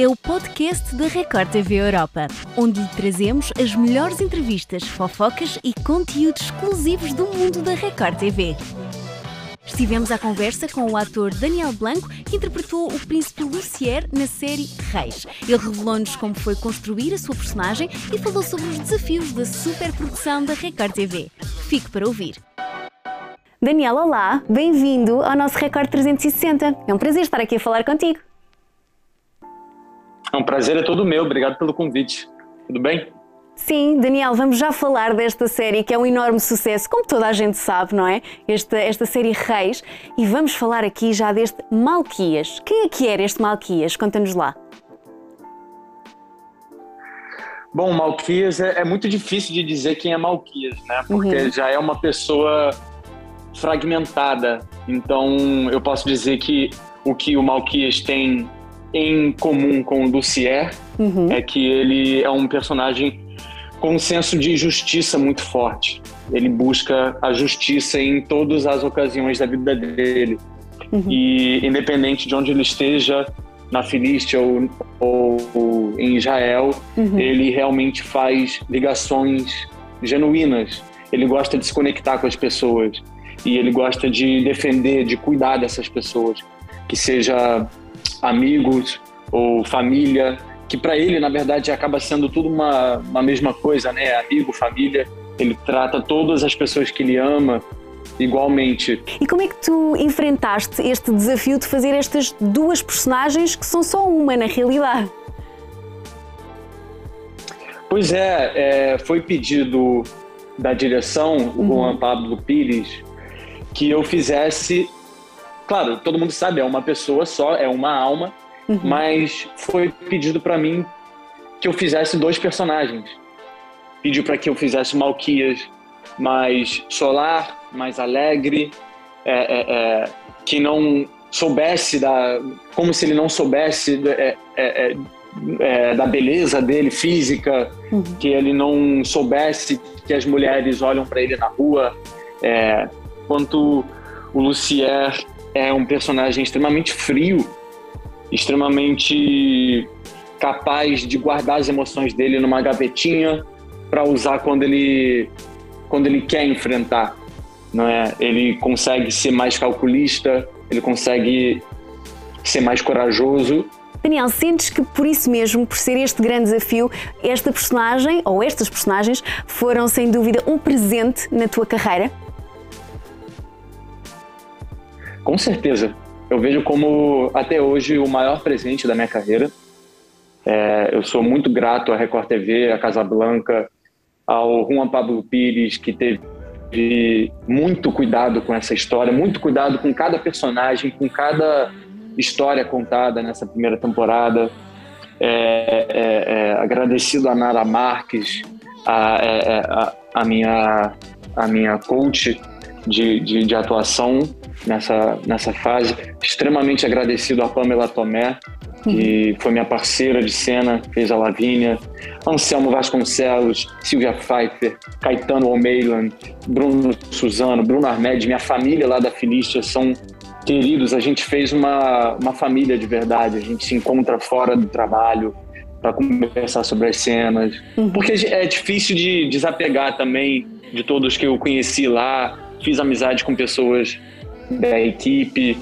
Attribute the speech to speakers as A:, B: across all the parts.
A: é o podcast da Record TV Europa, onde lhe trazemos as melhores entrevistas, fofocas e conteúdos exclusivos do mundo da Record TV. Estivemos à conversa com o ator Daniel Blanco, que interpretou o príncipe Lucier na série Reis. Ele revelou-nos como foi construir a sua personagem e falou sobre os desafios da superprodução da Record TV. Fique para ouvir. Daniel, olá, bem-vindo ao nosso Record 360. É um prazer estar aqui a falar contigo.
B: Um prazer, é todo meu. Obrigado pelo convite. Tudo bem?
A: Sim, Daniel, vamos já falar desta série que é um enorme sucesso, como toda a gente sabe, não é? Esta, esta série Reis. E vamos falar aqui já deste Malquias. Quem é que era este Malquias? Conta-nos lá.
B: Bom, Malquias é, é, muito difícil de dizer quem é Malquias, né? Porque uhum. já é uma pessoa fragmentada. Então, eu posso dizer que o que o Malquias tem em comum com o Lucier uhum. é que ele é um personagem com um senso de justiça muito forte. Ele busca a justiça em todas as ocasiões da vida dele. Uhum. E independente de onde ele esteja, na Filístia ou, ou, em Israel, uhum. ele realmente faz ligações genuínas. Ele gosta de se conectar com as pessoas e ele gosta de defender, de cuidar dessas pessoas, que seja amigos ou família, que para ele, na verdade, acaba sendo tudo uma, uma mesma coisa, né? Amigo, família. Ele trata todas as pessoas que ele ama igualmente.
A: E como é que tu enfrentaste este desafio de fazer estas duas personagens que são só uma na realidade?
B: Pois é, é foi pedido da direção, o uhum. Juan Pablo Pires, que eu fizesse Claro, todo mundo sabe, é uma pessoa só, é uma alma, uhum. mas foi pedido para mim que eu fizesse dois personagens. Pediu para que eu fizesse Malquias mais solar, mais alegre, é, é, é, que não soubesse da. como se ele não soubesse é, é, é, da beleza dele física, uhum. que ele não soubesse que as mulheres olham para ele na rua. quanto o Lucier é um personagem extremamente frio, extremamente capaz de guardar as emoções dele numa gavetinha para usar quando ele quando ele quer enfrentar, não é? Ele consegue ser mais calculista, ele consegue ser mais corajoso.
A: Daniel, sentes que por isso mesmo, por ser este grande desafio, esta personagem ou estas personagens foram sem dúvida um presente na tua carreira?
B: Com certeza. Eu vejo como, até hoje, o maior presente da minha carreira. É, eu sou muito grato à Record TV, à Casa Blanca, ao Juan Pablo Pires, que teve muito cuidado com essa história, muito cuidado com cada personagem, com cada história contada nessa primeira temporada. É, é, é agradecido a Nara Marques, a, é, é, a, a, minha, a minha coach de, de, de atuação, nessa, nessa fase. Extremamente agradecido a Pamela Tomé, que uhum. foi minha parceira de cena, fez a Lavínia, Anselmo Vasconcelos, Silvia Pfeiffer, Caetano O'Meilan, Bruno Suzano, Bruno Armed, minha família lá da Filístia são queridos. A gente fez uma, uma família de verdade, a gente se encontra fora do trabalho para conversar sobre as cenas, uhum. porque é difícil de desapegar também de todos que eu conheci lá, fiz amizade com pessoas da equipe.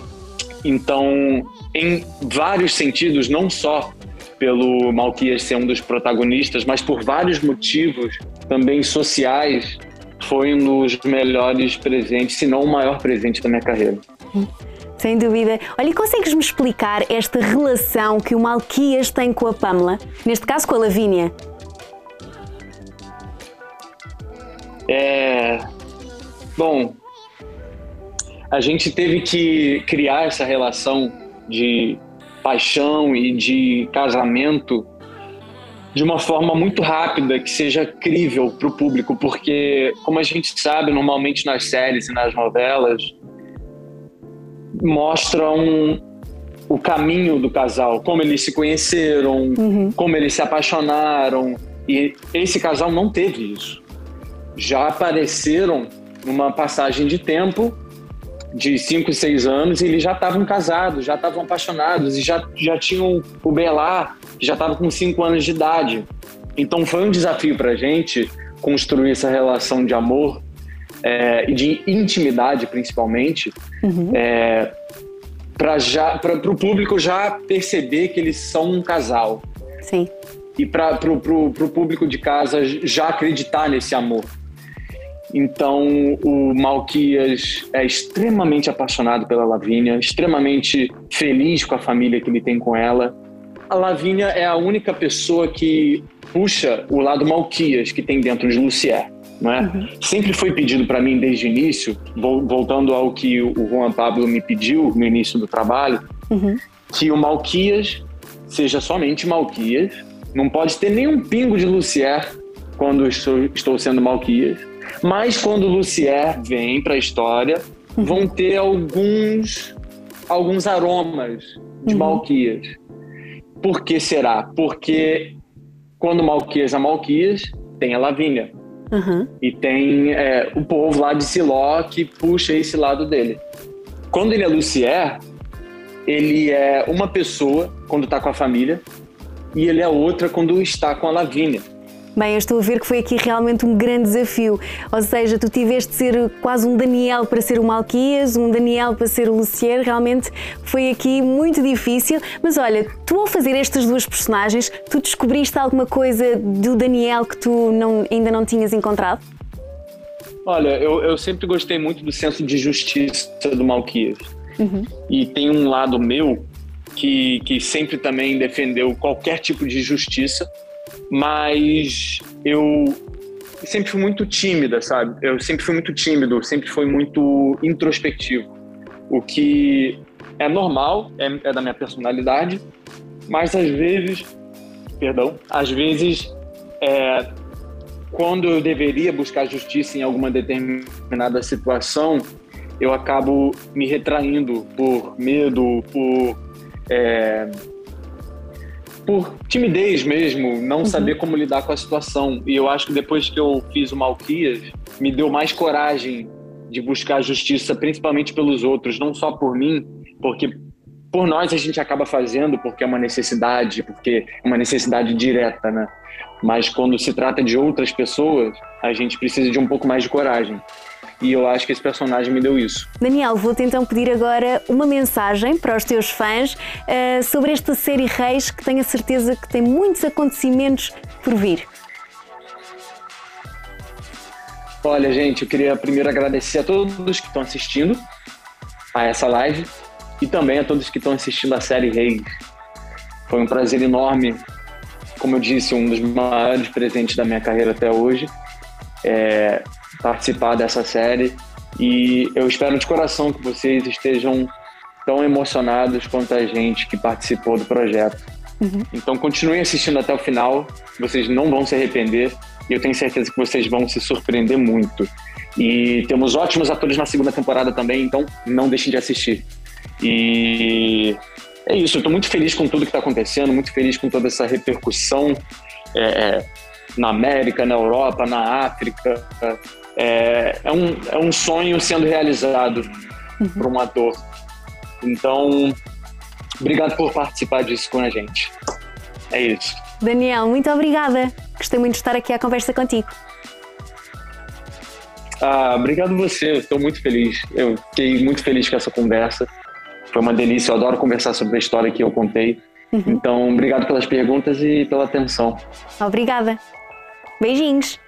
B: Então, em vários sentidos, não só pelo Malquias ser um dos protagonistas, mas por vários motivos também sociais, foi um dos melhores presentes, se não o maior presente da minha carreira.
A: Sem dúvida. Olha, e consegues-me explicar esta relação que o Malquias tem com a Pamela? Neste caso, com a Lavínia?
B: É. Bom, a gente teve que criar essa relação de paixão e de casamento de uma forma muito rápida, que seja crível para o público, porque, como a gente sabe, normalmente nas séries e nas novelas, mostram o caminho do casal, como eles se conheceram, uhum. como eles se apaixonaram. E esse casal não teve isso. Já apareceram numa passagem de tempo de 5, 6 anos e eles já estavam casados, já estavam apaixonados e já, já tinham o Belar, que já estava com 5 anos de idade. Então foi um desafio para a gente construir essa relação de amor é, e de intimidade, principalmente, uhum. é, para o público já perceber que eles são um casal.
A: Sim.
B: E para o público de casa já acreditar nesse amor. Então, o Malquias é extremamente apaixonado pela Lavínia, extremamente feliz com a família que ele tem com ela. A Lavínia é a única pessoa que puxa o lado Malquias que tem dentro de Lucier. Não é? Uhum. Sempre foi pedido para mim desde o início, voltando ao que o Juan Pablo me pediu no início do trabalho, uhum. que o Malquias seja somente Malquias, não pode ter nenhum pingo de Lucier quando estou, estou sendo Malquias, mas quando Lucier vem para a história, vão ter alguns alguns aromas de uhum. Malquias. Por que será? Porque quando Malquias é Malquias, tem a Lavínia. Uhum. E tem é, o povo lá de Siló que puxa esse lado dele. Quando ele é Lucier, ele é uma pessoa quando está com a família e ele é outra quando está com a Lavínia.
A: Bem, eu estou a ver que foi aqui realmente um grande desafio. Ou seja, tu tiveste de ser quase um Daniel para ser o Malquias, um Daniel para ser o Lucier. Realmente foi aqui muito difícil. Mas olha, tu ao fazer estas duas personagens, tu descobriste alguma coisa do Daniel que tu não, ainda não tinhas encontrado?
B: Olha, eu, eu sempre gostei muito do senso de justiça do Malquias. Uhum. E tem um lado meu que, que sempre também defendeu qualquer tipo de justiça mas eu sempre fui muito tímida, sabe? Eu sempre fui muito tímido, sempre fui muito introspectivo, o que é normal, é, é da minha personalidade, mas às vezes, perdão, às vezes é, quando eu deveria buscar justiça em alguma determinada situação, eu acabo me retraindo por medo, por é, por timidez mesmo, não uhum. saber como lidar com a situação. E eu acho que depois que eu fiz o Malquias, me deu mais coragem de buscar justiça, principalmente pelos outros, não só por mim, porque por nós a gente acaba fazendo porque é uma necessidade, porque é uma necessidade direta, né? Mas quando se trata de outras pessoas, a gente precisa de um pouco mais de coragem. E eu acho que esse personagem me deu isso.
A: Daniel, vou-te então pedir agora uma mensagem para os teus fãs uh, sobre esta série Reis, que tenho a certeza que tem muitos acontecimentos por vir.
B: Olha, gente, eu queria primeiro agradecer a todos que estão assistindo a essa live e também a todos que estão assistindo a série Reis. Foi um prazer enorme, como eu disse, um dos maiores presentes da minha carreira até hoje. É, participar dessa série e eu espero de coração que vocês estejam tão emocionados quanto a gente que participou do projeto. Uhum. Então continuem assistindo até o final, vocês não vão se arrepender e eu tenho certeza que vocês vão se surpreender muito. E temos ótimos atores na segunda temporada também, então não deixem de assistir. E é isso, eu estou muito feliz com tudo que está acontecendo, muito feliz com toda essa repercussão é, é na América, na Europa, na África, é, é, um, é um sonho sendo realizado uhum. por um ator. Então, obrigado por participar disso com a gente. É isso.
A: Daniel, muito obrigada. Gostei muito de estar aqui à conversa contigo.
B: Ah, obrigado você, estou muito feliz. Eu fiquei muito feliz com essa conversa. Foi uma delícia, eu adoro conversar sobre a história que eu contei. Uhum. Então, obrigado pelas perguntas e pela atenção.
A: Obrigada. Beijinhos.